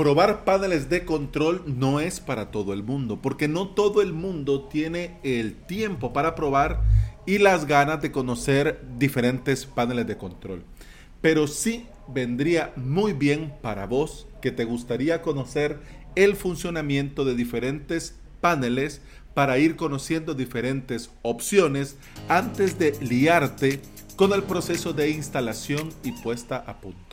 Probar paneles de control no es para todo el mundo, porque no todo el mundo tiene el tiempo para probar y las ganas de conocer diferentes paneles de control. Pero sí vendría muy bien para vos que te gustaría conocer el funcionamiento de diferentes paneles para ir conociendo diferentes opciones antes de liarte con el proceso de instalación y puesta a punto.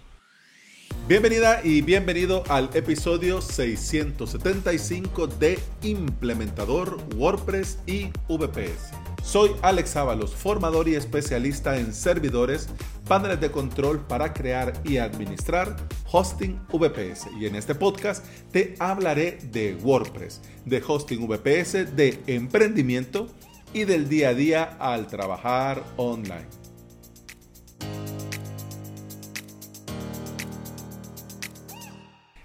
Bienvenida y bienvenido al episodio 675 de Implementador WordPress y VPS. Soy Alex Ábalos, formador y especialista en servidores, paneles de control para crear y administrar hosting VPS. Y en este podcast te hablaré de WordPress, de hosting VPS, de emprendimiento y del día a día al trabajar online.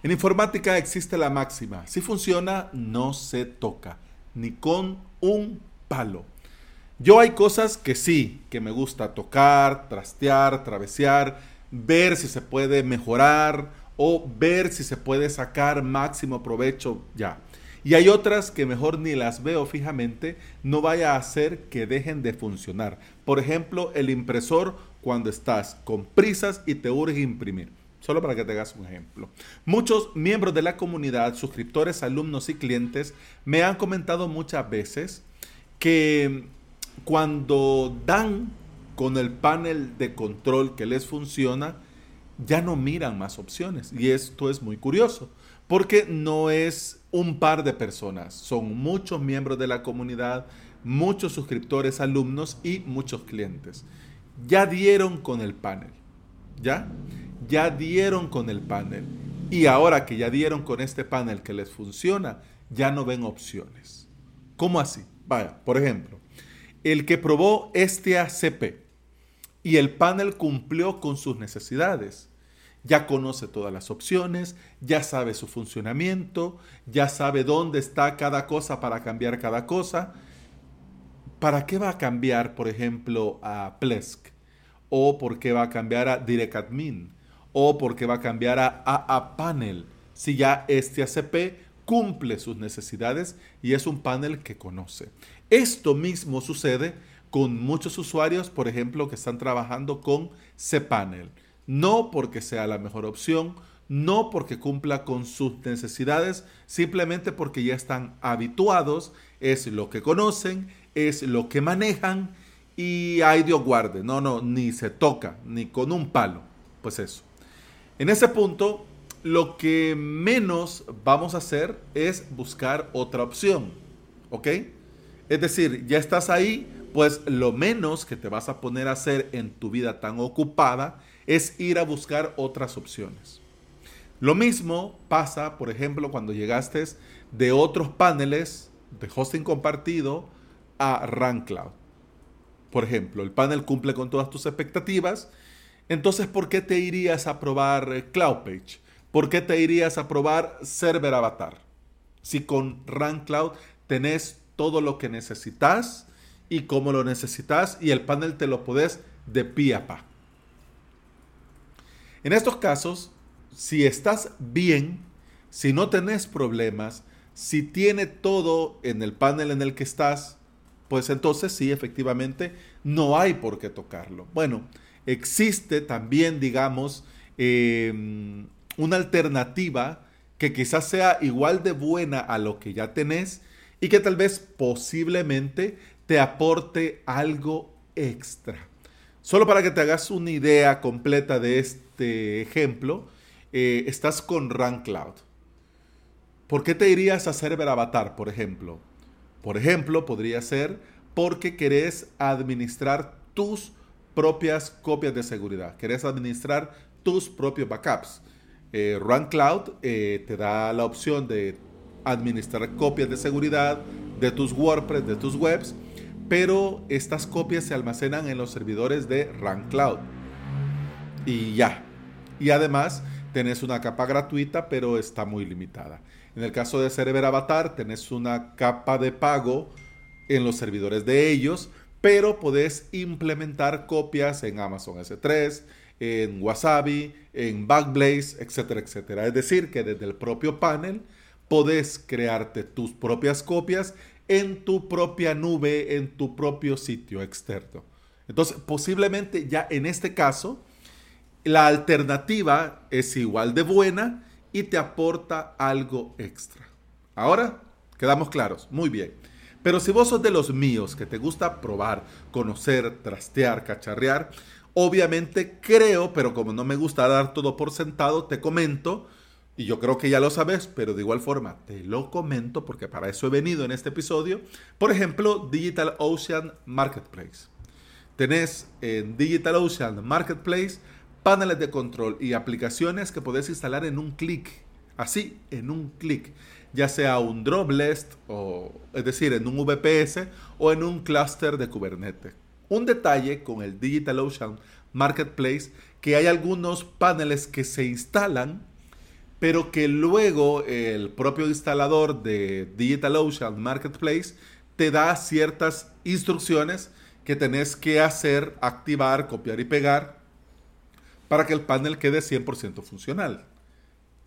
En informática existe la máxima, si funciona no se toca, ni con un palo. Yo hay cosas que sí, que me gusta tocar, trastear, travesear, ver si se puede mejorar o ver si se puede sacar máximo provecho ya. Y hay otras que mejor ni las veo fijamente, no vaya a hacer que dejen de funcionar. Por ejemplo, el impresor cuando estás con prisas y te urge imprimir. Solo para que te hagas un ejemplo. Muchos miembros de la comunidad, suscriptores, alumnos y clientes me han comentado muchas veces que cuando dan con el panel de control que les funciona, ya no miran más opciones. Y esto es muy curioso, porque no es un par de personas, son muchos miembros de la comunidad, muchos suscriptores, alumnos y muchos clientes. Ya dieron con el panel, ¿ya? Ya dieron con el panel. Y ahora que ya dieron con este panel que les funciona, ya no ven opciones. ¿Cómo así? Vaya, por ejemplo, el que probó este ACP y el panel cumplió con sus necesidades. Ya conoce todas las opciones, ya sabe su funcionamiento, ya sabe dónde está cada cosa para cambiar cada cosa. ¿Para qué va a cambiar, por ejemplo, a Plesk? ¿O por qué va a cambiar a DirectAdmin? O porque va a cambiar a AA Panel si ya este ACP cumple sus necesidades y es un panel que conoce. Esto mismo sucede con muchos usuarios, por ejemplo, que están trabajando con cPanel. No porque sea la mejor opción, no porque cumpla con sus necesidades, simplemente porque ya están habituados, es lo que conocen, es lo que manejan y hay Dios guarde. No, no, ni se toca, ni con un palo. Pues eso. En ese punto, lo que menos vamos a hacer es buscar otra opción. ¿Ok? Es decir, ya estás ahí, pues lo menos que te vas a poner a hacer en tu vida tan ocupada es ir a buscar otras opciones. Lo mismo pasa, por ejemplo, cuando llegaste de otros paneles de hosting compartido a RunCloud. Por ejemplo, el panel cumple con todas tus expectativas entonces, ¿por qué te irías a probar eh, CloudPage? ¿Por qué te irías a probar Server Avatar? Si con RunCloud tenés todo lo que necesitas y cómo lo necesitas y el panel te lo podés de. En estos casos, si estás bien, si no tenés problemas, si tiene todo en el panel en el que estás, pues entonces sí, efectivamente, no hay por qué tocarlo. Bueno, existe también, digamos, em, una alternativa que quizás sea igual de buena a lo que ya tenés y que tal vez posiblemente te aporte algo extra. Solo para que te hagas una idea completa de este ejemplo, eh, estás con RunCloud. ¿Por qué te irías a Server Avatar, por ejemplo? Por ejemplo, podría ser porque querés administrar tus propias copias de seguridad. Querés administrar tus propios backups. Eh, eh, te da la opción de administrar copias de seguridad de tus WordPress, de tus webs, pero estas copias se almacenan en los servidores de RunCloud. Y ya. Y además tenés una capa gratuita, pero está muy limitada. En el caso de Server Avatar, tenés una capa de pago en los servidores de ellos, pero podés implementar copias en Amazon S3, en Wasabi, en Backblaze, etcétera, etcétera. Es decir, que desde el propio panel podés crearte tus propias copias en tu propia nube, en tu propio sitio externo. Entonces, posiblemente ya en este caso, la alternativa es igual de buena y te aporta algo extra. Ahora, quedamos claros, muy bien. Pero si vos sos de los míos, que te gusta probar, conocer, trastear, cacharrear, obviamente creo, pero como no me gusta dar todo por sentado, te comento, y yo creo que ya lo sabes, pero de igual forma te lo comento porque para eso he venido en este episodio. Por ejemplo, DigitalOcean Marketplace. Tenés en DigitalOcean Marketplace paneles de control y aplicaciones que podés instalar en un clic. Así, en un clic. Ya sea un Droplest, o, es decir, en un VPS o en un clúster de Kubernetes. Un detalle con el DigitalOcean Marketplace que hay algunos paneles que se instalan pero que luego el propio instalador de DigitalOcean Marketplace te da ciertas instrucciones que tenés que hacer, activar, copiar y pegar para que el panel quede 100% funcional.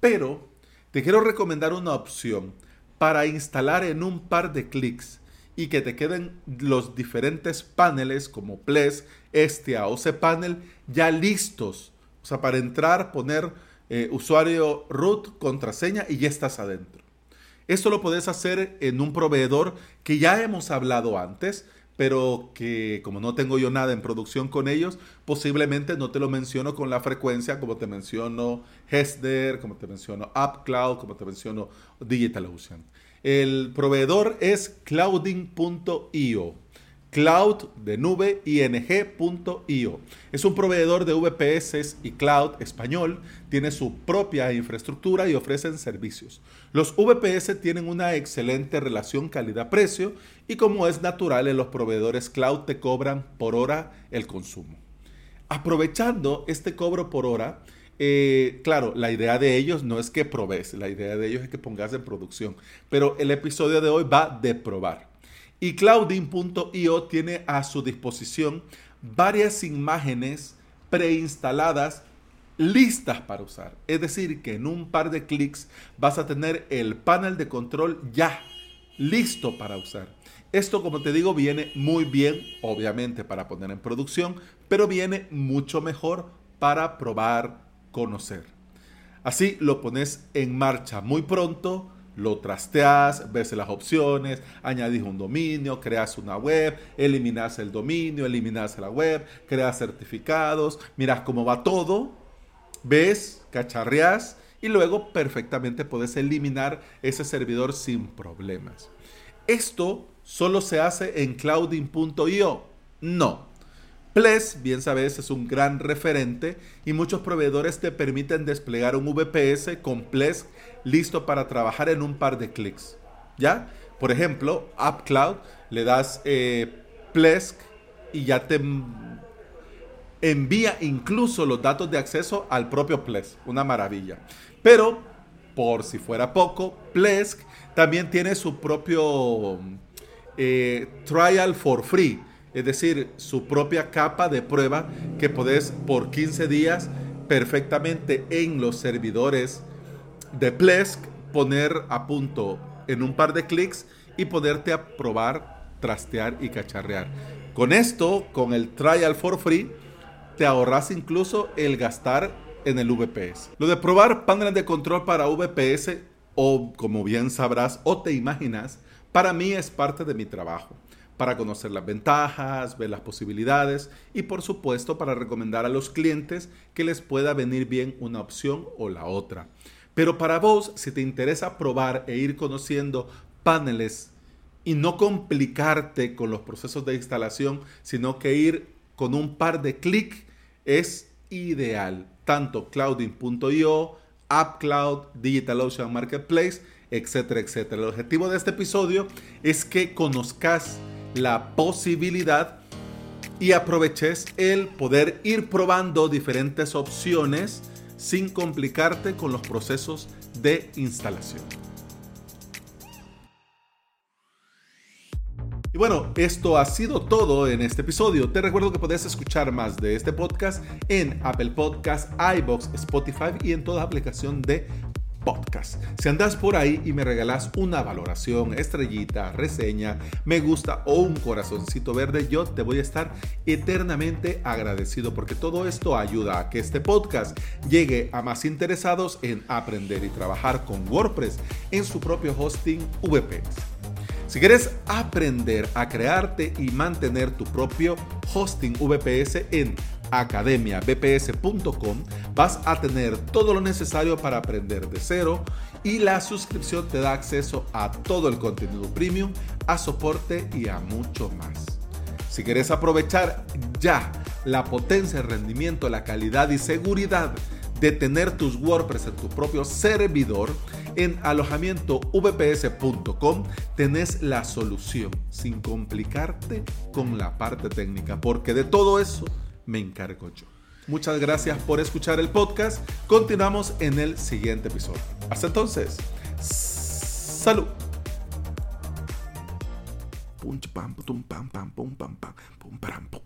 Pero te quiero recomendar una opción para instalar en un par de clics y que te queden los diferentes paneles como Ples, Estia o cPanel ya listos. O sea, para entrar, poner eh, usuario root, contraseña y ya estás adentro. Esto lo puedes hacer en un proveedor que ya hemos hablado antes, pero que como no tengo yo nada en producción con ellos, posiblemente no te lo menciono con la frecuencia como te menciono Hesder, como te menciono AppCloud, como te menciono DigitalOcean. El proveedor es clouding.io cloud de nube ing.io. Es un proveedor de VPS y cloud español, tiene su propia infraestructura y ofrecen servicios. Los VPS tienen una excelente relación calidad-precio y como es natural en los proveedores cloud te cobran por hora el consumo. Aprovechando este cobro por hora, eh, claro, la idea de ellos no es que probes, la idea de ellos es que pongas en producción, pero el episodio de hoy va de probar. Y Clouding.io tiene a su disposición varias imágenes preinstaladas listas para usar. Es decir, que en un par de clics vas a tener el panel de control ya listo para usar. Esto, como te digo, viene muy bien, obviamente, para poner en producción, pero viene mucho mejor para probar, conocer. Así lo pones en marcha muy pronto lo trasteas, ves las opciones, añadís un dominio, creas una web, eliminas el dominio, eliminas la web, creas certificados, miras cómo va todo, ves, cacharreas y luego perfectamente puedes eliminar ese servidor sin problemas. Esto solo se hace en clouding.io. No. Ples, bien sabes, es un gran referente y muchos proveedores te permiten desplegar un VPS con Ples listo para trabajar en un par de clics. ¿Ya? Por ejemplo, AppCloud, le das eh, Plesk y ya te envía incluso los datos de acceso al propio Plesk. Una maravilla. Pero, por si fuera poco, Plesk también tiene su propio eh, trial for free. Es decir, su propia capa de prueba que podés por 15 días perfectamente en los servidores de Plesk poner a punto en un par de clics y poderte a probar, trastear y cacharrear. Con esto, con el trial for free, te ahorras incluso el gastar en el VPS. Lo de probar paneles de control para VPS, o como bien sabrás o te imaginas, para mí es parte de mi trabajo. Para conocer las ventajas, ver las posibilidades y por supuesto para recomendar a los clientes que les pueda venir bien una opción o la otra. Pero para vos, si te interesa probar e ir conociendo paneles y no complicarte con los procesos de instalación, sino que ir con un par de clics, es ideal. Tanto clouding.io, AppCloud, DigitalOcean Marketplace, etcétera, etcétera. El objetivo de este episodio es que conozcas la posibilidad y aproveches el poder ir probando diferentes opciones sin complicarte con los procesos de instalación. Y bueno, esto ha sido todo en este episodio. Te recuerdo que puedes escuchar más de este podcast en Apple Podcasts, iBox, Spotify y en toda aplicación de podcast. Si andas por ahí y me regalas una valoración, estrellita, reseña, me gusta o un corazoncito verde, yo te voy a estar eternamente agradecido porque todo esto ayuda a que este podcast llegue a más interesados en aprender y trabajar con WordPress en su propio hosting VPS. Si quieres aprender a crearte y mantener tu propio hosting VPS en academiabps.com, vas a tener todo lo necesario para aprender de cero y la suscripción te da acceso a todo el contenido premium, a soporte y a mucho más. Si quieres aprovechar ya la potencia, el rendimiento, la calidad y seguridad de tener tus WordPress en tu propio servidor, en alojamientovps.com tenés la solución sin complicarte con la parte técnica, porque de todo eso me encargo yo. Muchas gracias por escuchar el podcast. Continuamos en el siguiente episodio. Hasta entonces. Salud. Pam pum pam pam pum pam pam pum pam pum